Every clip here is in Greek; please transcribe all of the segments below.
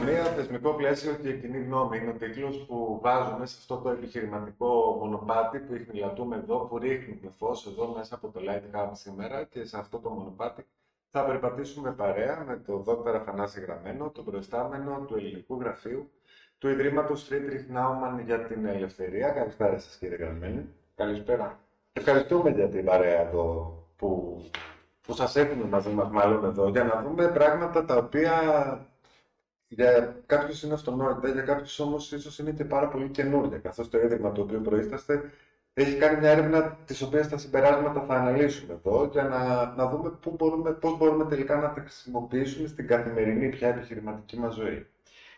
Καινοτομία, θεσμικό πλαίσιο και κοινή γνώμη είναι ο τίτλος που βάζουμε σε αυτό το επιχειρηματικό μονοπάτι που ειχνηλατούμε εδώ, που ρίχνουμε φως εδώ μέσα από το Light Hub σήμερα και σε αυτό το μονοπάτι θα περπατήσουμε παρέα με τον Δ. Αφανάση Γραμμένο, τον προϊστάμενο του Ελληνικού Γραφείου του Ιδρύματος Friedrich Naumann για την Ελευθερία. Καλησπέρα σας, κύριε Γραμμένη. Καλησπέρα. Ευχαριστούμε για την παρέα εδώ που, που σας έχουμε μαζί μας μάλλον εδώ για να δούμε πράγματα τα οποία για κάποιους είναι αυτονόητα, για κάποιους όμως ίσως είναι και πάρα πολύ καινούργια. Καθώς το ίδρυμα το οποίο προείσταστε έχει κάνει μια έρευνα της οποίας τα συμπεράσματα θα αναλύσουμε εδώ για να, να δούμε πού μπορούμε, πώς μπορούμε τελικά να τα χρησιμοποιήσουμε στην καθημερινή πια επιχειρηματική μας ζωή.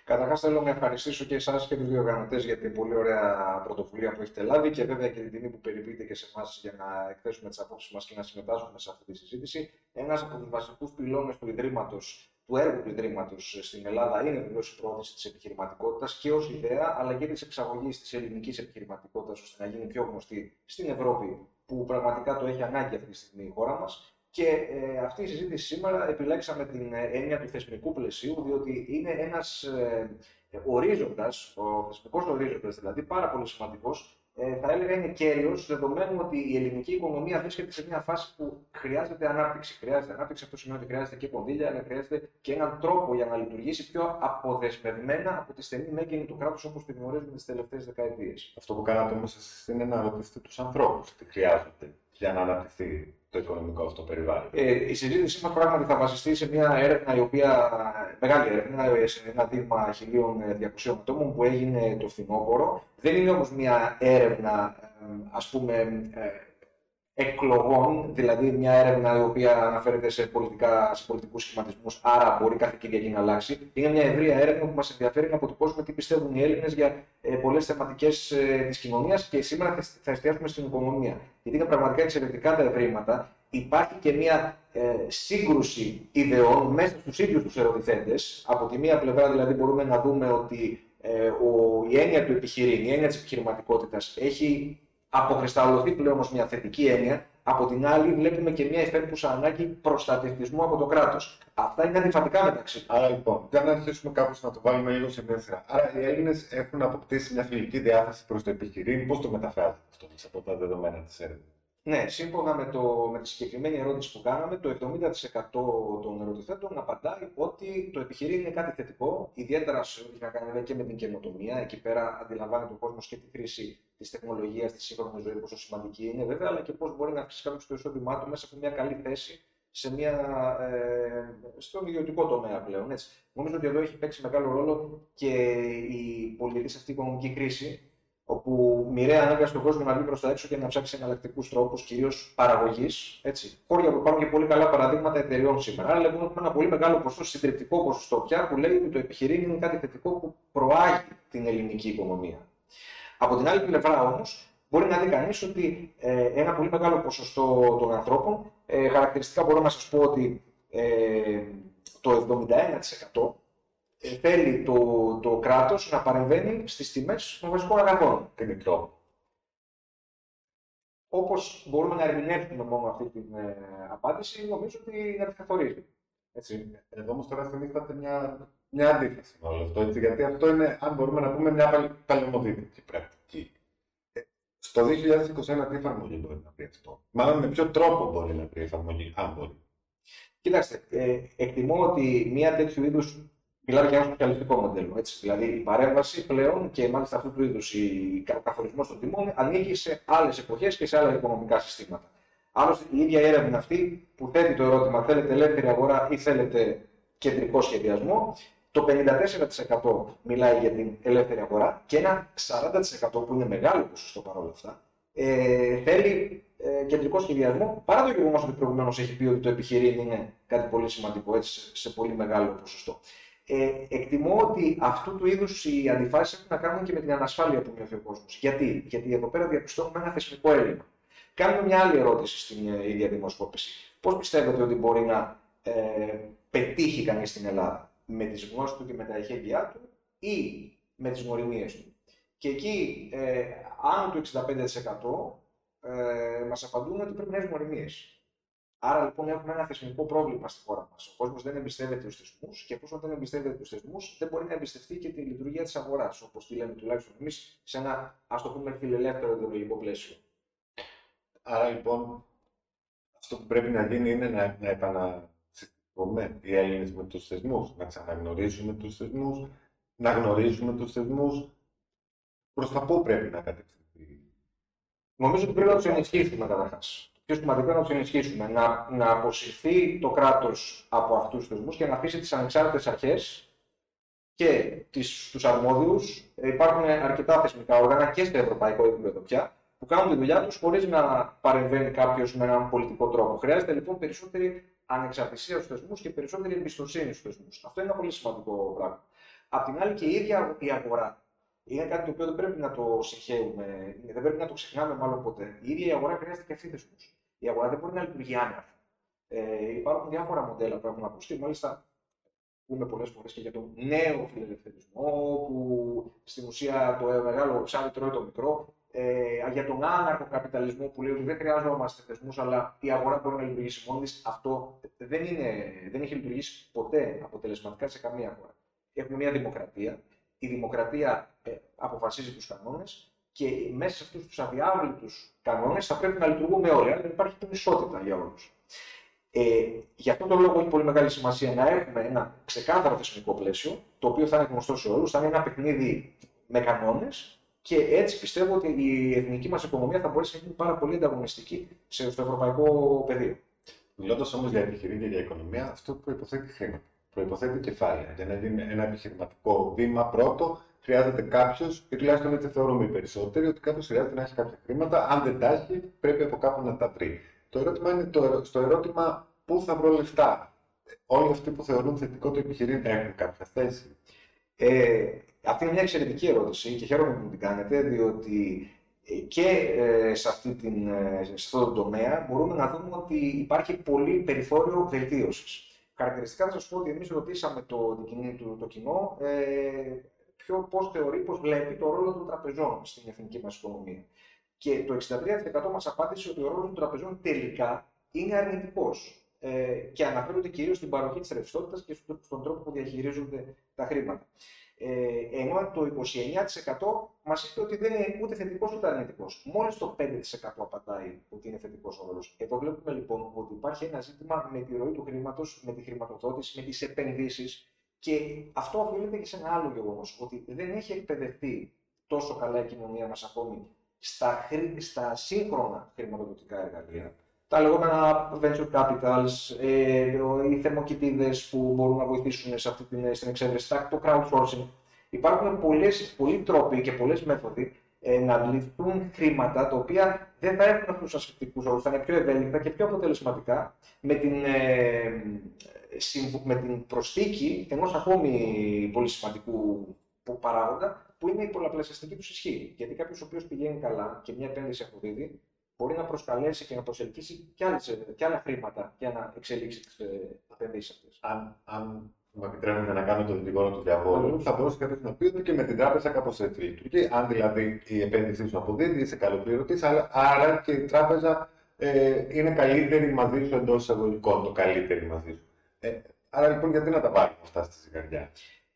Καταρχάς, θέλω να ευχαριστήσω και εσάς και τους διοργανωτέ για την πολύ ωραία πρωτοβουλία που έχετε λάβει και βέβαια και την τιμή που περιποιείτε και σε εμάς για να εκθέσουμε τις απόψεις μας και να συμμετάσχουμε σε αυτή τη συζήτηση. Ένας από τους βασικούς πυλώνες του Ιδρύματος, του έργου του Ιδρύματος στην Ελλάδα, είναι βεβαίω η πρόθεσης της επιχειρηματικότητας και ως ιδέα, αλλά και της εξαγωγής της ελληνικής επιχειρηματικότητας, ώστε να γίνει πιο γνωστή στην Ευρώπη, που πραγματικά το έχει ανάγκη αυτή τη στιγμή η χώρα μας. Και ε, αυτή η συζήτηση σήμερα επιλέξαμε την ε, έννοια του θεσμικού πλαισίου, διότι είναι ένας ε, ορίζοντας, ο θεσμικός ορίζοντας δηλαδή, πάρα πολύ σημαντικός, ε, θα έλεγα είναι κέριος, δεδομένου ότι η ελληνική οικονομία βρίσκεται σε μια φάση που χρειάζεται ανάπτυξη. Χρειάζεται ανάπτυξη, αυτό σημαίνει ότι χρειάζεται και κονδύλια, αλλά χρειάζεται και έναν τρόπο για να λειτουργήσει πιο αποδεσμευμένα από τη στενή μέγενη του κράτους όπως τη γνωρίζουμε τις τελευταίες δεκαετίες. Αυτό που κάνατε όμως είναι να ρωτήσετε τους ανθρώπους τι χρειάζεται για να αναπτυχθεί το οικονομικό αυτό περιβάλλον. Ε, η συζήτησή μα πράγματι θα βασιστεί σε μια έρευνα η οποία, μεγάλη έρευνα, σε ένα δείγμα 1.200 ατόμων που έγινε το φθινόπωρο. Δεν είναι όμως μια έρευνα, ας πούμε, ε, εκλογών, δηλαδή μια έρευνα η οποία αναφέρεται σε, πολιτικά, σε πολιτικούς σχηματισμούς, άρα μπορεί κάθε Κυριακή να αλλάξει. Είναι μια ευρεία έρευνα που μας ενδιαφέρει να αποτυπώσουμε τι πιστεύουν οι Έλληνες για ε, πολλές θεματικές ε, της κοινωνίας και σήμερα θα εστιάσουμε στην οικονομία. Γιατί είναι πραγματικά εξαιρετικά τα ευρήματα. Υπάρχει και μια ε, σύγκρουση ιδεών μέσα στους ίδιους τους ερωτηθέντες. Από τη μία πλευρά δηλαδή μπορούμε να δούμε ότι ε, ο, η έννοια του επιχειρήν, η έννοια της επιχειρηματικότητας έχει αποκρισταλωθεί πλέον ως μια θετική έννοια. Από την άλλη, βλέπουμε και μια υφέρπουσα ανάγκη προστατευτισμού από το κράτος. Αυτά είναι αντιφατικά μεταξύ τους. Άρα λοιπόν, για να αρχίσουμε κάπως να το βάλουμε λίγο σε μια σειρά. Άρα οι Έλληνες έχουν αποκτήσει μια φιλική διάθεση προς το επιχειρήν. Πώς το μεταφράζετε αυτό από τα δεδομένα της έρευνας; Ναι, σύμφωνα με, το, με τη συγκεκριμένη ερώτηση που κάναμε, το 70% των ερωτηθέντων απαντάει ότι το επιχειρήν είναι κάτι θετικό, ιδιαίτερα σε ό,τι να κάνει και με την καινοτομία. Εκεί πέρα αντιλαμβάνεται ο κόσμος και τη χρήση της τεχνολογίας στη σύγχρονης ζωής, πόσο σημαντική είναι βέβαια, αλλά και πώς μπορεί να αυξήσει κάποιος το εισόδημά του μέσα από μια καλή θέση σε μια, ε, στον ιδιωτικό τομέα πλέον. Έτσι. Νομίζω ότι εδώ έχει παίξει μεγάλο ρόλο και η πολιτική αυτή οικονομική κρίση, όπου μοιραία ανάγκασε τον κόσμο να βγει προς τα έξω και να ψάξει εναλλακτικούς τρόπους, κυρίως παραγωγής. Χώρια που υπάρχουν και πολύ καλά παραδείγματα εταιριών σήμερα. Άρα λοιπόν έχουμε ένα πολύ μεγάλο ποσοστό, συντριπτικό ποσοστό πια, που λέει ότι το επιχειρήν είναι κάτι θετικό που προάγει την ελληνική οικονομία. Από την άλλη πλευρά όμως, μπορεί να δει κανείς ότι ε, ένα πολύ μεγάλο ποσοστό των ανθρώπων, ε, χαρακτηριστικά μπορώ να σας πω ότι ε, το 71% ε, θέλει το, το κράτος να παρεμβαίνει στις τιμές των βασικών αγαθών κινητρών. Όπως μπορούμε να ερμηνεύσουμε μόνο αυτή την ε, απάντηση, νομίζω ότι να τη καθορίζει. Έτσι. Εδώ όμως τώρα θυμήθατε μια, μια αντίθεση με όλο αυτό. Έτσι, γιατί αυτό είναι, αν μπορούμε να πούμε, μια παλαιομοδίτικη πρακτική. Ε, στο 2021 τι εφαρμογή μπορεί να πει αυτό; Μάλλον με ποιο τρόπο μπορεί να πει εφαρμογή, αν μπορεί; Κοιτάξτε, ε, εκτιμώ ότι μια τέτοιου είδους Μιλάμε για ένα σοσιαλιστικό μοντέλο. Έτσι. Δηλαδή η παρέμβαση πλέον και μάλιστα αυτού του είδους ο καθορισμός των τιμών ανήκει σε άλλες εποχές και σε άλλα οικονομικά συστήματα. Άλλωστε η ίδια έρευνα αυτή που θέτει το ερώτημα θέλετε ελεύθερη αγορά ή θέλετε κεντρικό σχεδιασμό, το 54% μιλάει για την ελεύθερη αγορά και ένα 40% που είναι μεγάλο ποσοστό παρόλα αυτά ε, θέλει ε, κεντρικό σχεδιασμό παρά το γεγονός ότι προηγουμένως έχει πει ότι το επιχειρήν είναι κάτι πολύ σημαντικό έτσι, σε πολύ μεγάλο ποσοστό ε, εκτιμώ ότι αυτού του είδους οι αντιφάσεις έχουν να κάνουν και με την ανασφάλεια που νιώθει ο κόσμος. Γιατί; Γιατί εδώ πέρα διαπιστώνουμε ένα θεσμικό έλλειμμα. Κάνουμε μια άλλη ερώτηση στην ε, ίδια δημοσκόπηση. Πώς πιστεύετε ότι μπορεί να ε, πετύχει κανείς στην Ελλάδα, με τις γνώσεις του και με τα εχέγγυά του ή με τις γνωριμίες του; Και εκεί, ε, άνω του 65% ε, μας απαντούν ότι πρέπει να έχει γνωριμίες. Άρα λοιπόν έχουμε ένα θεσμικό πρόβλημα στη χώρα μας. Ο κόσμος δεν εμπιστεύεται του θεσμούς και εφόσον δεν εμπιστεύεται του θεσμούς, δεν μπορεί να εμπιστευτεί και τη λειτουργία της αγοράς, όπως τη λέμε τουλάχιστον εμείς, σε ένα ας το πούμε φιλελεύθερο ιδεολογικό πλαίσιο. Άρα λοιπόν, αυτό που πρέπει να γίνει είναι να, να επανασυστηθούμε οι Έλληνες με τους θεσμούς, να ξαναγνωρίσουμε τους θεσμούς, να γνωρίζουμε τους θεσμούς. Προς τα πού πρέπει να κατευθυνθεί; Νομίζω ότι πρέπει να τους ενισχύσουμε καταρχάς πιο σημαντικό είναι να τους ενισχύσουμε. Να, να αποσυρθεί το κράτος από αυτούς τους θεσμούς και να αφήσει τις ανεξάρτητες αρχές και τους αρμόδιους. Υπάρχουν αρκετά θεσμικά όργανα και στο ευρωπαϊκό επίπεδο πια που κάνουν τη δουλειά τους χωρίς να παρεμβαίνει κάποιος με έναν πολιτικό τρόπο. Χρειάζεται λοιπόν περισσότερη ανεξαρτησία στους θεσμούς και περισσότερη εμπιστοσύνη στους θεσμούς. Αυτό είναι ένα πολύ σημαντικό πράγμα. Απ' την άλλη και η ίδια η αγορά είναι κάτι το οποίο δεν πρέπει να το συγχαίουμε, δεν πρέπει να το ξεχνάμε μάλλον ποτέ. Η ίδια η αγορά χρειάζεται και αυτή θεσμού. Η αγορά δεν μπορεί να λειτουργεί άνετα. Ε, υπάρχουν διάφορα μοντέλα που έχουν ακουστεί. Μάλιστα, πούμε πολλές φορές και για τον νέο φιλελευθερισμό, που στην ουσία το μεγάλο ψάρι τρώει το μικρό. Ε, για τον άναρχο καπιταλισμό που λέει ότι δεν χρειάζομαστε θεσμούς, αλλά η αγορά μπορεί να λειτουργήσει μόνη της. Αυτό δεν, είναι, δεν έχει λειτουργήσει ποτέ αποτελεσματικά σε καμία χώρα. Έχουμε μια δημοκρατία. Η δημοκρατία ε, αποφασίζει τους κανόνες και μέσα σε αυτούς τους αδιάβλητους κανόνες θα πρέπει να λειτουργούμε όλοι. Αλλά δεν υπάρχει ισότητα για όλους. Ε, γι' αυτόν τον λόγο έχει πολύ μεγάλη σημασία να έχουμε ένα ξεκάθαρο θεσμικό πλαίσιο, το οποίο θα είναι γνωστό σε όλους, θα είναι ένα παιχνίδι με κανόνες και έτσι πιστεύω ότι η εθνική μας οικονομία θα μπορέσει να γίνει πάρα πολύ ανταγωνιστική στο ευρωπαϊκό πεδίο. Μιλώντας όμως για επιχειρήν για οικονομία, αυτό προποθέτει χρήματα. Προποθέτει κεφάλαια. Για να γίνει ένα επιχειρηματικό βήμα πρώτο, χρειάζεται κάποιος, και τουλάχιστον έτσι θεωρούμε οι περισσότεροι, ότι κάποιος χρειάζεται να έχει κάποια χρήματα. Αν δεν τα έχει, πρέπει από κάπου να τα βρει. Το ερώτημα είναι το, στο ερώτημα πού θα βρω λεφτά. Όλοι αυτοί που θεωρούν θετικό το επιχειρήν έχουν κάποια θέση. Ε, αυτή είναι μια εξαιρετική ερώτηση και χαίρομαι που την κάνετε, διότι ε, και ε, σε, αυτή την, ε, σε αυτό το τομέα μπορούμε να δούμε ότι υπάρχει πολύ περιθώριο βελτίωσης. Χαρακτηριστικά θα σας πω ότι εμείς ρωτήσαμε το, το, το κοινό ε, ποιο, πώς θεωρεί, πώς βλέπει το ρόλο των τραπεζών στην εθνική μας οικονομία. Και το 63% μας απάντησε ότι ο ρόλος των τραπεζών τελικά είναι αρνητικός. Ε, και αναφέρονται κυρίως στην παροχή της ρευστότητας και στον τρόπο που διαχειρίζονται τα χρήματα. Ε, ενώ το 29% μας είπε ότι δεν είναι ούτε θετικός ούτε αρνητικός. Μόλις το 5% απαντάει ότι είναι θετικός ο ρόλος. Εδώ βλέπουμε λοιπόν ότι υπάρχει ένα ζήτημα με τη ροή του χρήματος, με τη χρηματοδότηση, με τις επενδύσεις και αυτό οφείλεται και σε ένα άλλο γεγονός, ότι δεν έχει εκπαιδευτεί τόσο καλά η κοινωνία μας ακόμη στα, στα σύγχρονα χρηματοδοτικά εργαλεία. Τα λεγόμενα venture capitals, ε, οι θερμοκοιτίδες που μπορούν να βοηθήσουν σε αυτή την, στην εξέβρεση, το crowdsourcing. Υπάρχουν πολλές, πολλοί τρόποι και πολλές μέθοδοι ε, να ληφθούν χρήματα τα οποία δεν θα έχουν αυτού του ασφυκτικούς όρους, θα είναι πιο ευέλικτα και πιο αποτελεσματικά με την, ε, με την προσθήκη ενός ακόμη πολύ σημαντικού παράγοντα που είναι η πολλαπλασιαστική τους ισχύ. Γιατί κάποιος ο οποίος πηγαίνει καλά και μια επένδυση αποδίδει, μπορεί να προσκαλέσει και να προσελκύσει και, άλλες, και άλλα χρήματα για να εξελίξει τις επενδύσεις αυτές. Αν, αν μου επιτρέπετε να κάνω το δικηγόρο του διαβόλου, θα μπορούσε κάποιος να πει ότι και με την τράπεζα κάπως έτσι λειτουργεί. Αν δηλαδή η επένδυσή σου αποδίδει, είσαι καλοπληρωτή, άρα και η τράπεζα ε, είναι καλύτερη μαζί σου εντός εισαγωγικών, το καλύτερη μαζί σου. Ε, άρα λοιπόν, γιατί να τα βάλουμε αυτά στη ζυγαριά;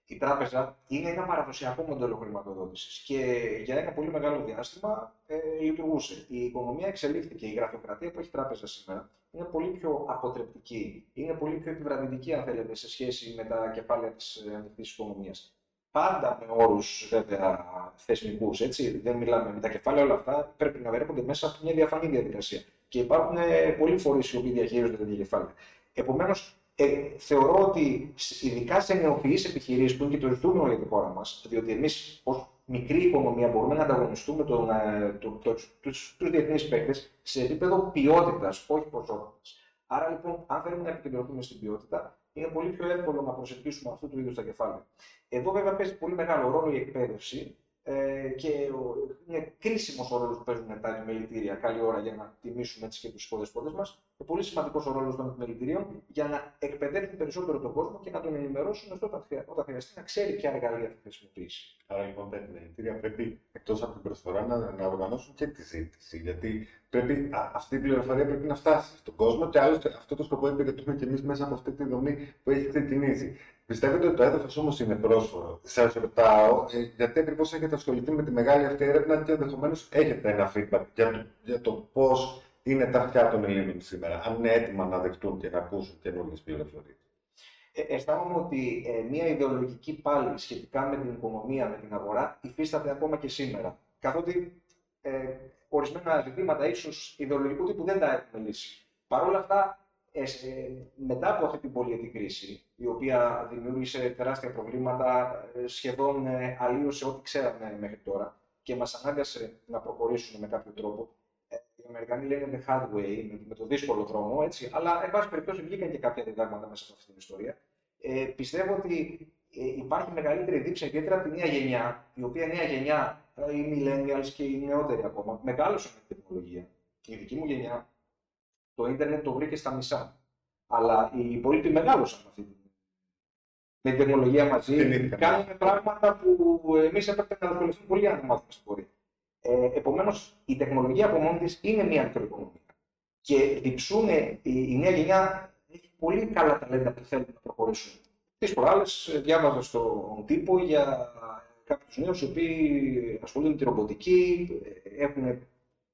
Η τράπεζα είναι ένα παραδοσιακό μοντέλο χρηματοδότησης και για ένα πολύ μεγάλο διάστημα ε, λειτουργούσε. Η οικονομία εξελίχθηκε. Η γραφειοκρατία που έχει τράπεζα σήμερα είναι πολύ πιο αποτρεπτική, είναι πολύ πιο επιβραδυτική, αν θέλετε, σε σχέση με τα κεφάλαια της ανοιχτής οικονομίας. Πάντα με όρους βέβαια θεσμικούς, έτσι. Δεν μιλάμε με τα κεφάλαια, όλα αυτά πρέπει να βερέπονται μέσα από μια διαφανή διαδικασία. Και υπάρχουν πολλοί φορείς οι οποίοι διαχειρίζονται τέτοια κεφάλαια. Επομένως, ε, θεωρώ ότι ειδικά σε νεοφυεί επιχειρήσεις που είναι και το ζητούμενο για τη χώρα μας, διότι εμείς ως μικρή οικονομία μπορούμε να ανταγωνιστούμε τον, ε, το, το, τους, τους διεθνείς παίκτες σε επίπεδο ποιότητας, όχι ποσότητα. Άρα λοιπόν, αν θέλουμε να επικεντρωθούμε στην ποιότητα, είναι πολύ πιο εύκολο να προσεγγίσουμε αυτού του είδους τα κεφάλαια. Εδώ βέβαια παίζει πολύ μεγάλο ρόλο η εκπαίδευση ε, και είναι κρίσιμος ο ρόλος που παίζουν τα επιμελητήρια καλή ώρα για να τιμήσουμε έτσι και του υποδεσπότε μας. Και πολύ σημαντικός ο ρόλος των επιμελητηρίων για να εκπαιδεύσουν περισσότερο τον κόσμο και να τον ενημερώσουν όταν, όταν χρειαστεί να ξέρει ποια εργαλεία θα χρησιμοποιήσει. Άρα λοιπόν τα επιμελητήρια πρέπει εκ εκτός από την προσφορά να, να οργανώσουν και τη ζήτηση. Γιατί πρέπει, α, αυτή η πληροφορία πρέπει να φτάσει στον κόσμο και άλλωστε αυτό το σκοπό υπηρετούμε και εμείς μέσα από αυτή τη δομή που έχει ξεκινήσει. Πιστεύετε ότι το έδαφος όμως είναι πρόσφορο; Σας ρωτάω, ε, γιατί ακριβώς έχετε ασχοληθεί με τη μεγάλη αυτή έρευνα και ενδεχομένως έχετε ένα feedback για το, για το πώς είναι τα αυτιά των Ελλήνων σήμερα, αν είναι έτοιμα να δεχτούν και να ακούσουν καινούργιες πληροφορίες. Ε, αισθάνομαι ότι ε, μια ιδεολογική πάλι σχετικά με την οικονομία, με την αγορά, υφίσταται ακόμα και σήμερα. Καθότι ε, ορισμένα ζητήματα ίσως ιδεολογικού τύπου δεν τα έχουμε λύσει. Παρ' όλα αυτά, ε, μετά από αυτή την πολυετή κρίση, η οποία δημιούργησε τεράστια προβλήματα, ε, σχεδόν ε, αλλίωσε ό,τι ξέραμε μέχρι τώρα και μας ανάγκασε να προχωρήσουμε με κάποιο τρόπο, οι Αμερικανοί λένε the hard way, με, το δύσκολο δρόμο, έτσι, αλλά εν πάση περιπτώσει βγήκαν και κάποια διδάγματα μέσα από αυτή την ιστορία. Ε, πιστεύω ότι ε, υπάρχει μεγαλύτερη δίψα ιδιαίτερα από τη νέα γενιά, η οποία νέα γενιά, οι millennials και οι νεότεροι ακόμα, μεγάλωσαν με την τεχνολογία. Η δική μου γενιά το ίντερνετ το βρήκε στα μισά. Αλλά οι υπόλοιποι μεγάλωσαν με αυτή την με την τεχνολογία μαζί. Κάνουμε πράγματα που εμείς έπρεπε να ασχοληθούμε πολύ αν μάθουμε στην πορεία. Ε, Επομένως, η τεχνολογία από μόνη της είναι μια μικροοικονομία. Και διψούν η, νέα γενιά έχει πολύ καλά ταλέντα που θέλουν να προχωρήσουν. Τις προάλλες ε, διάβαζα στον τύπο για κάποιους νέους οι οποίοι ασχολούνται με τη ρομποτική, ε, έχουν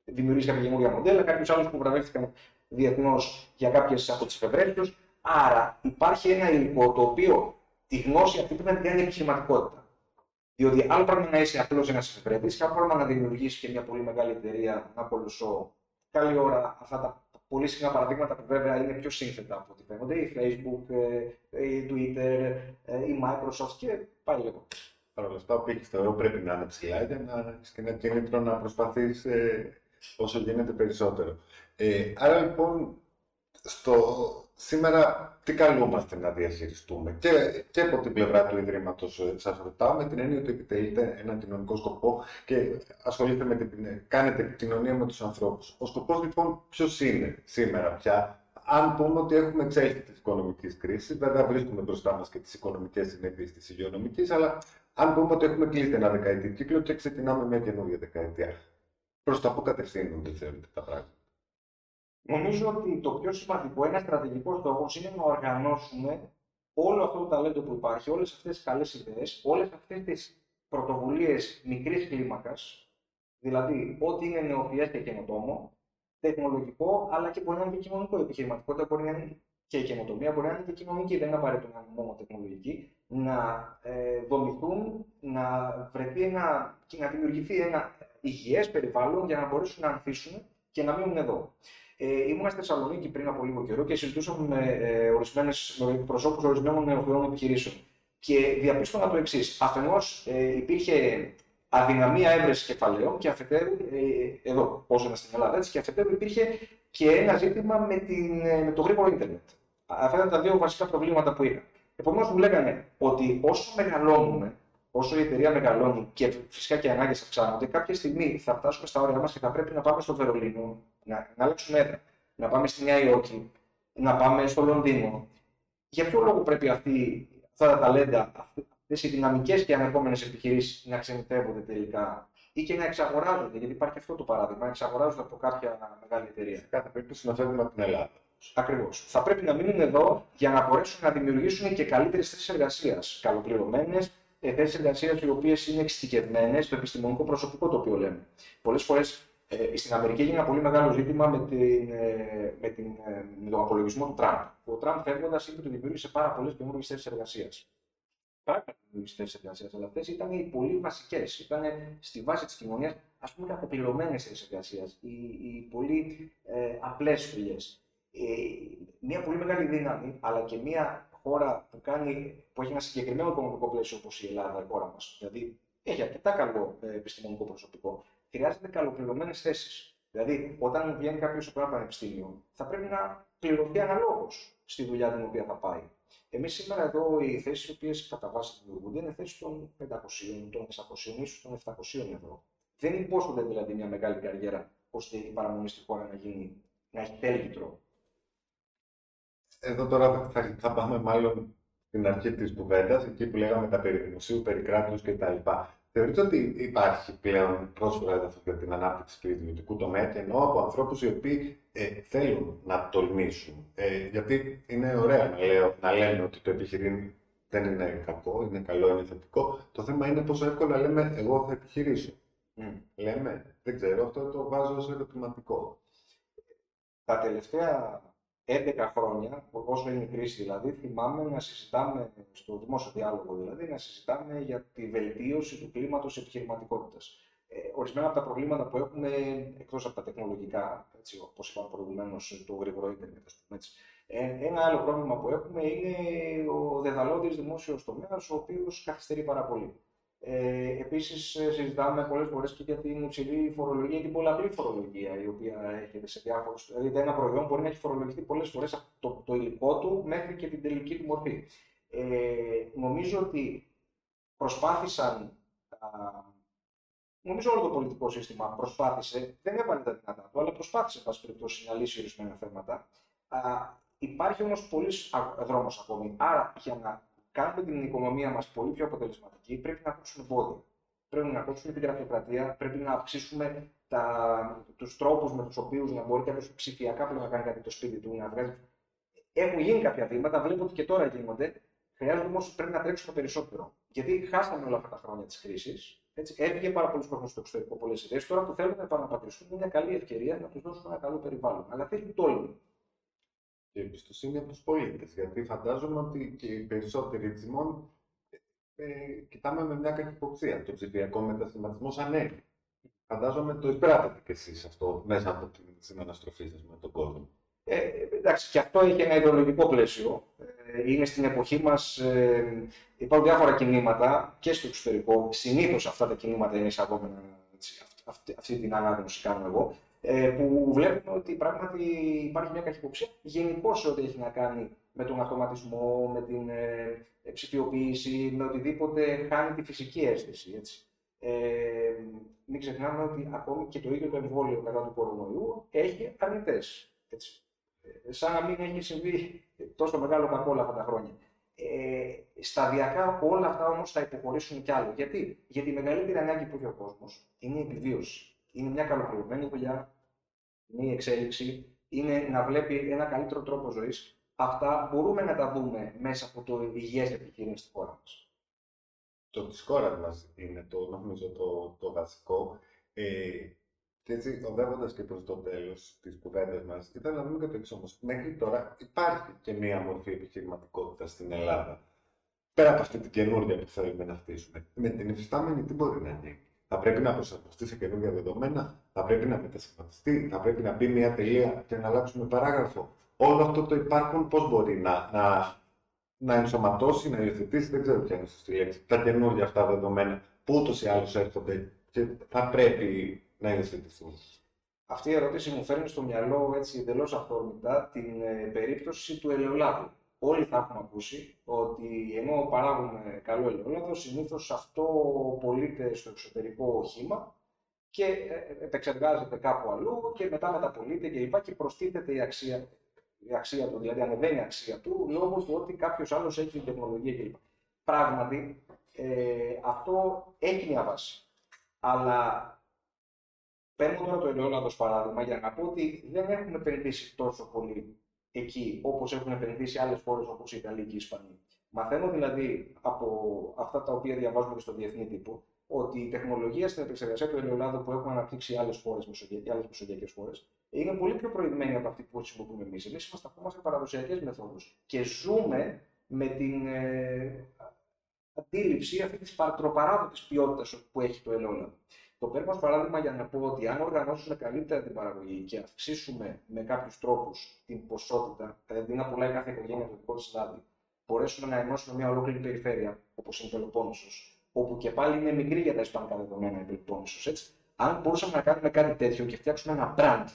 δημιουργήσει κάποια καινούργια μοντέλα, κάποιους άλλους που βραβεύτηκαν διεθνώς για κάποιες από τις εφευρέσει του. Άρα υπάρχει ένα υλικό το οποίο τη γνώση αυτή πρέπει να την κάνει επιχειρηματικότητα. Διότι άλλο πράγμα να είσαι απλώ ένας εφευρέτη, και άλλο πράγμα να δημιουργήσεις και μια πολύ μεγάλη εταιρεία, ένα κολοσσό. Καλή ώρα αυτά τα πολύ συχνά παραδείγματα που βέβαια είναι πιο σύνθετα από ό,τι φαίνονται, η Facebook, ε, η Twitter, ε, η Microsoft και πάλι λίγο. Παρ' όλα αυτά, ο πύχη θεωρώ πρέπει να είναι ψηλά για να έχεις και ένα κίνητρο να προσπαθείς ε, όσο γίνεται περισσότερο. Ε, άρα λοιπόν, στο, σήμερα τι καλούμαστε να διαχειριστούμε; Και, και από την πλευρά του Ιδρύματος ε, σας ρωτάω με την έννοια ότι επιτελείτε έναν κοινωνικό σκοπό και ασχολείστε με την, κάνετε επικοινωνία με τους ανθρώπους. Ο σκοπός λοιπόν ποιος είναι σήμερα πια; Αν πούμε ότι έχουμε εξέλθει της οικονομικής κρίσης, βέβαια βρίσκουμε μπροστά μας και τις οικονομικές συνέπειες της υγειονομικής, αλλά αν πούμε ότι έχουμε κλείσει ένα δεκαετή κύκλο και ξεκινάμε μια καινούργια δεκαετία. Προς τα πού κατευθύνονται, θεωρείτε τα πράγματα; Νομίζω ότι το πιο σημαντικό, ένα στρατηγικό στόχος είναι να οργανώσουμε όλο αυτό το ταλέντο που υπάρχει, όλες αυτές τις καλές ιδέες, όλες αυτές τις πρωτοβουλίες μικρής κλίμακας, δηλαδή ό,τι είναι νεοφιέ και καινοτόμο, τεχνολογικό, αλλά και μπορεί να είναι και κοινωνικό. Η επιχειρηματικότητα μπορεί να είναι και η καινοτομία μπορεί να είναι και κοινωνική, δεν είναι απαραίτητο να είναι μόνο τεχνολογική, να ε, δομηθούν, να βρεθεί ένα, να δημιουργηθεί ένα υγιές περιβάλλον για να μπορέσουν να ανθίσουν και να μείνουν εδώ. Ε, ήμουν στη Θεσσαλονίκη πριν από λίγο καιρό και συζητούσαμε με, ε, ορισμένες, με προσώπους ορισμένων νεοφυών επιχειρήσεων. Και διαπίστωνα το εξής. Αφενός ε, υπήρχε αδυναμία έβρεσης κεφαλαίων και αφετέρου, ε, εδώ, όσο είναι στην Ελλάδα, έτσι, και αφετέρου υπήρχε και ένα ζήτημα με, την, ε, με το γρήγορο ίντερνετ. Αυτά ήταν τα δύο βασικά προβλήματα που είχα. Επομένως, μου λέγανε ότι όσο μεγαλώνουμε, όσο η εταιρεία μεγαλώνει και φυσικά και οι ανάγκες αυξάνονται, κάποια στιγμή θα φτάσουμε στα όρια μας και θα πρέπει να πάμε στο Βερολίνο, να, να αλλάξουμε έδρα, να πάμε στη Νέα Υόρκη, να πάμε στο Λονδίνο. Για ποιο λόγο πρέπει αυτή, αυτά τα ταλέντα, αυτές οι δυναμικές και ανερχόμενες επιχειρήσεις να ξενιτεύονται τελικά ή και να εξαγοράζονται, γιατί υπάρχει αυτό το παράδειγμα, να εξαγοράζονται από κάποια μεγάλη εταιρεία. Σε κάθε περίπτωση να φεύγουν από την Ελλάδα. Ακριβώς. Θα πρέπει να μείνουν εδώ για να μπορέσουν να δημιουργήσουν και καλύτερες θέσεις εργασίας, καλοπληρωμένες, ε, θέσεις εργασίας οι οποίες είναι εξειδικευμένες στο επιστημονικό προσωπικό το οποίο λέμε. Πολλές φορές ε, στην Αμερική έγινε ένα πολύ μεγάλο ζήτημα με, την, ε, με, την, ε, με τον απολογισμό του Τραμπ. Ο Τραμπ φεύγοντας είπε ότι δημιούργησε πάρα πολλές καινούργιες θέσεις εργασίας. Πράγματι δημιούργησε θέσεις εργασίας, αλλά αυτές ήταν οι πολύ βασικές. Ήταν στη βάση της κοινωνίας, ας πούμε, κακοπληρωμένε θέσεις εργασίας, οι, οι πολύ ε, απλές δουλειές. Ε, μια πολύ μεγάλη δύναμη, αλλά και μια χώρα που, κάνει, που έχει ένα συγκεκριμένο οικονομικό πλαίσιο όπως η Ελλάδα, η χώρα μας, δηλαδή έχει αρκετά καλό ε, επιστημονικό προσωπικό, χρειάζεται καλοπληρωμένες θέσεις. Δηλαδή, όταν βγαίνει κάποιος από ένα πανεπιστήμιο, θα πρέπει να πληρωθεί αναλόγως στη δουλειά την οποία θα πάει. Εμείς σήμερα εδώ οι θέσεις οι οποίες κατά βάση δημιουργούνται είναι θέσεις των 500, των 600, ίσως των 700 ευρώ. Δεν υπόσχονται δηλαδή μια μεγάλη καριέρα ώστε η παραμονή στη χώρα να γίνει, να έχει τέλγητρο εδώ τώρα θα, θα πάμε μάλλον στην αρχή της κουβέντας, εκεί που λέγαμε τα περί δημοσίου, περί κράτους κτλ. Θεωρείτε ότι υπάρχει πλέον πρόσφορα έδαφος για την ανάπτυξη του ιδιωτικού τομέα και εννοώ από ανθρώπους οι οποίοι ε, θέλουν να τολμήσουν. Ε, γιατί είναι ωραία να, λέω, να λένε ότι το επιχειρήν δεν είναι κακό, είναι καλό, είναι θετικό. Το θέμα είναι πόσο εύκολα λέμε εγώ θα επιχειρήσω. Mm. Λέμε, δεν ξέρω, αυτό το βάζω ως ερωτηματικό. Τα τελευταία 11 χρόνια, όσο είναι η κρίση δηλαδή, θυμάμαι να συζητάμε, στο δημόσιο διάλογο δηλαδή, να συζητάμε για τη βελτίωση του κλίματος επιχειρηματικότητας. Ε, ορισμένα από τα προβλήματα που έχουμε, εκτός από τα τεχνολογικά, έτσι, όπως είπαμε προηγουμένως, το γρήγορο ίντερνετ, έτσι, ε, ένα άλλο πρόβλημα που έχουμε είναι ο δεδαλώδης δημόσιος τομέας, ο οποίος καθυστερεί πάρα πολύ. Ε, Επίσης, συζητάμε πολλές φορές και για την υψηλή φορολογία ή την πολλαπλή φορολογία, η οποία έχετε σε διάφορους. Δηλαδή, ένα προϊόν μπορεί να έχει φορολογηθεί πολλές φορές από το, το υλικό του μέχρι και την τελική του μορφή. Ε, νομίζω ότι προσπάθησαν. Α, νομίζω όλο το πολιτικό σύστημα προσπάθησε, δεν έβαλε τα δυνατά του, αλλά προσπάθησε, εν πάση περιπτώσει, να λύσει ορισμένα θέματα. Α, υπάρχει όμως πολλή δρόμος ακόμη. Άρα, για να κάνουμε την οικονομία μας πολύ πιο αποτελεσματική, πρέπει να ακούσουμε εμπόδια. Πρέπει να ακούσουμε την γραφειοκρατία, πρέπει να αυξήσουμε τους τρόπους με τους οποίους να μπορεί κάποιος ψηφιακά πλέον να κάνει κάτι το σπίτι του, να βγάζει. Έχουν γίνει κάποια βήματα, βλέπω ότι και τώρα γίνονται. Χρειάζεται όμως πρέπει να τρέξουμε περισσότερο. Γιατί χάσαμε όλα αυτά τα χρόνια της κρίσης. Έφυγε πάρα πολλοί κόσμος στο εξωτερικό, πολλές ιδέες. Τώρα που θέλουν να επαναπατριστούν, είναι μια καλή ευκαιρία να τους δώσουμε ένα καλό περιβάλλον. Αλλά θέλει τόλμη και εμπιστοσύνη από τους πολίτες. Γιατί φαντάζομαι ότι και οι περισσότεροι τσιμών ε, κοιτάμε με μια καχυποψία το ψηφιακό μετασχηματισμό σαν έννοια. Φαντάζομαι το εισπράτετε κι εσείς αυτό μέσα από την συναναστροφή σας με τον κόσμο. Ε, εντάξει, και αυτό έχει ένα ιδεολογικό πλαίσιο. Ε, είναι στην εποχή μας. Ε, υπάρχουν διάφορα κινήματα και στο εξωτερικό. Συνήθως αυτά τα κινήματα είναι εισαγόμενα. Αυτή, αυτή την ανάγνωση κάνω εγώ. Ε, που βλέπουμε ότι πράγματι υπάρχει μια καχυποψία γενικώ σε ό,τι έχει να κάνει με τον αυτοματισμό, με την ε, ψηφιοποίηση, με οτιδήποτε χάνει τη φυσική αίσθηση. Έτσι. Ε, μην ξεχνάμε ότι ακόμη και το ίδιο το εμβόλιο κατά του κορονοϊού έχει αρνητές. Ε, σαν να μην έχει συμβεί τόσο μεγάλο κακό όλα αυτά τα χρόνια. Ε, σταδιακά όλα αυτά όμως θα υποχωρήσουν κι άλλο. Γιατί; Γιατί η μεγαλύτερη ανάγκη που έχει ο κόσμος είναι η επιβίωση είναι μια καλοπληρωμένη δουλειά, είναι η εξέλιξη, είναι να βλέπει ένα καλύτερο τρόπο ζωής. Αυτά μπορούμε να τα δούμε μέσα από το υγιές επιχείρημα στη χώρα μας. Το της χώρας μας είναι το, νομίζω, το, το βασικό. Ε, και έτσι, οδεύοντας και προς το τέλος της κουβέντας μας, ήθελα να δούμε και το εξής όμως. Μέχρι τώρα υπάρχει και μία μορφή επιχειρηματικότητα στην Ελλάδα. Πέρα από αυτή την καινούργια που θέλουμε να χτίσουμε. Με την υφιστάμενη τι μπορεί να γίνει; Θα πρέπει να προσαρμοστεί σε καινούργια δεδομένα, θα πρέπει να μετασχηματιστεί, θα πρέπει να μπει μια τελεία και να αλλάξουμε παράγραφο. Όλο αυτό το υπάρχον πώς μπορεί να, να, να ενσωματώσει, να υιοθετήσει, δεν ξέρω ποια είναι η σωστή λέξη, τα καινούργια αυτά δεδομένα που ούτως ή άλλως έρχονται και θα πρέπει να υιοθετηθούν. Αυτή η ερώτηση μου φέρνει στο μυαλό έτσι εντελώς αυθόρμητα την ε, περίπτωση του ελαιολάδου όλοι θα έχουμε ακούσει ότι ενώ παράγουμε καλό ελαιόλαδο, συνήθως αυτό πωλείται στο εξωτερικό οχήμα και ε, επεξεργάζεται κάπου αλλού και μετά μεταπολείται και λοιπά και προστίθεται η αξία, η αξία του, δηλαδή ανεβαίνει η αξία του λόγω του ότι κάποιος άλλος έχει την τεχνολογία κλπ. Πράγματι, ε, αυτό έχει μια βάση. Αλλά παίρνω τώρα το ελαιόλαδος παράδειγμα για να πω ότι δεν έχουμε επενδύσει τόσο πολύ εκεί, όπως έχουν επενδύσει άλλες χώρες όπως η Ιταλία και η Ισπανία. Μαθαίνω δηλαδή από αυτά τα οποία διαβάζουμε και στο διεθνή τύπο, ότι η τεχνολογία στην επεξεργασία του ελαιολάδου που έχουν αναπτύξει άλλες χώρες και άλλες μεσογειακές χώρες είναι πολύ πιο προηγμένη από αυτή που χρησιμοποιούμε εμείς. Εμείς είμαστε ακόμα σε παραδοσιακές μεθόδους και ζούμε με την ε, αντίληψη αυτή της πατροπαράδοτη ποιότητας που έχει το ελαιόλαδο. Το παίρνω ως παράδειγμα για να πω ότι αν οργανώσουμε καλύτερα την παραγωγή και αυξήσουμε με κάποιους τρόπους την ποσότητα, δηλαδή να πουλάει κάθε οικογένεια το δικό της λάδι, μπορέσουμε να ενώσουμε μια ολόκληρη περιφέρεια, όπως είναι το Πελοπόννησο, όπου και πάλι είναι μικρή για τα ισπανικά δεδομένα η Πελοπόννησο, έτσι. Αν μπορούσαμε να κάνουμε κάτι τέτοιο και φτιάξουμε ένα brand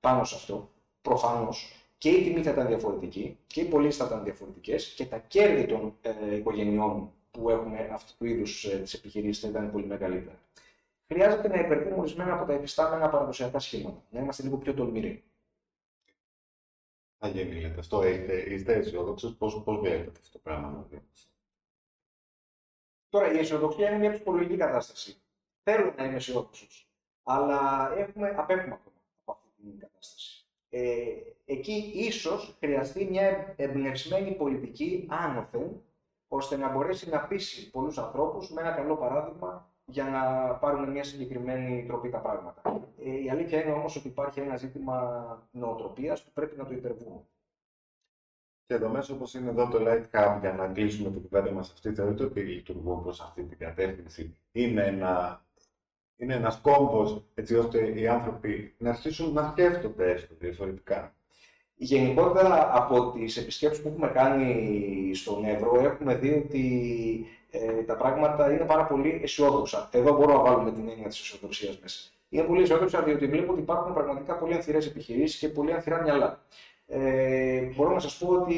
πάνω σε αυτό, προφανώς και η τιμή θα ήταν διαφορετική και οι πωλήσει θα ήταν διαφορετικές και τα κέρδη των ε, οικογενειών που έχουν αυτού του είδους ε, τις επιχειρήσεις θα ήταν πολύ μεγαλύτερα χρειάζεται να υπερβούμε ορισμένα από τα εφιστάμενα παραδοσιακά σχήματα. Να είμαστε λίγο πιο τολμηροί. Θα γίνει, λέτε. Αυτό είστε, είστε αισιόδοξο. Πώς βλέπετε αυτό το πράγμα, Τώρα, η αισιοδοξία είναι μια ψυχολογική κατάσταση. Θέλω να είμαι αισιόδοξος. Αλλά έχουμε, απέχουμε ακόμα από αυτή την κατάσταση. Ε, εκεί ίσως χρειαστεί μια εμπνευσμένη πολιτική άνωθεν, ώστε να μπορέσει να πείσει πολλούς ανθρώπους με ένα καλό παράδειγμα για να πάρουν μια συγκεκριμένη τροπή τα πράγματα. Ε, η αλήθεια είναι όμως ότι υπάρχει ένα ζήτημα νοοτροπίας που πρέπει να το υπερβούμε. Και εδώ μέσα, όπως είναι εδώ το Light Hub, για να κλείσουμε την κουβέντα μας αυτή, θεωρείτε ότι λειτουργούν προς αυτή την κατεύθυνση; Είναι ένα είναι ένας κόμβος έτσι ώστε οι άνθρωποι να αρχίσουν να σκέφτονται έστω διαφορετικά; Γενικότερα από τις επισκέψεις που έχουμε κάνει στον Εύρο έχουμε δει ότι ε, τα πράγματα είναι πάρα πολύ αισιόδοξα. Εδώ μπορούμε να βάλουμε την έννοια της αισιοδοξίας μέσα. Είναι πολύ αισιόδοξα διότι βλέπω ότι υπάρχουν πραγματικά πολύ ανθυρές επιχειρήσεις και πολύ ανθυρά μυαλά. Ε, μπορώ να σας πω ότι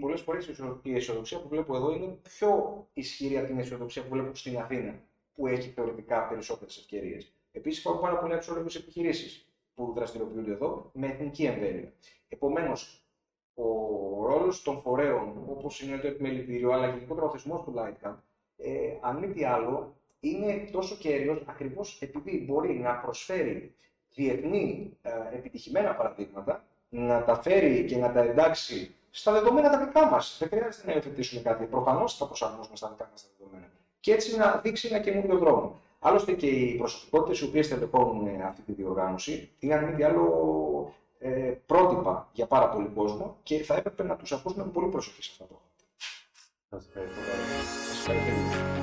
πολλές φορές η αισιοδοξία που βλέπω εδώ είναι πιο ισχυρή από την αισιοδοξία που βλέπω στην Αθήνα που έχει θεωρητικά περισσότερες ευκαιρίες. Επίσης, υπάρχουν πάρα πολλές αξιόλογες επιχειρήσεις που δραστηριοποιούνται εδώ με εθνική εμβέλεια. Επομένως, ο ρόλος των φορέων, όπως είναι το επιμελητήριο, αλλά και γενικότερα ο θεσμός του Lightcamp, ε, αν μη τι άλλο, είναι τόσο κέριος ακριβώς επειδή μπορεί να προσφέρει διεθνή ε, επιτυχημένα παραδείγματα, να τα φέρει και να τα εντάξει στα δεδομένα τα δικά μας. Δεν χρειάζεται να υιοθετήσουμε κάτι. Προφανώς θα προσαρμόσουμε στα δικά μας τα δεδομένα και έτσι να δείξει ένα καινούριο δρόμο. Άλλωστε και οι προσωπικότητες οι οποίες τελεχώνουν αυτή τη διοργάνωση είναι αν μη τι άλλο ε, πρότυπα για πάρα πολύ κόσμο και θα έπρεπε να τους ακούσουμε με πολύ προσοχή σε αυτό το Σας ευχαριστώ.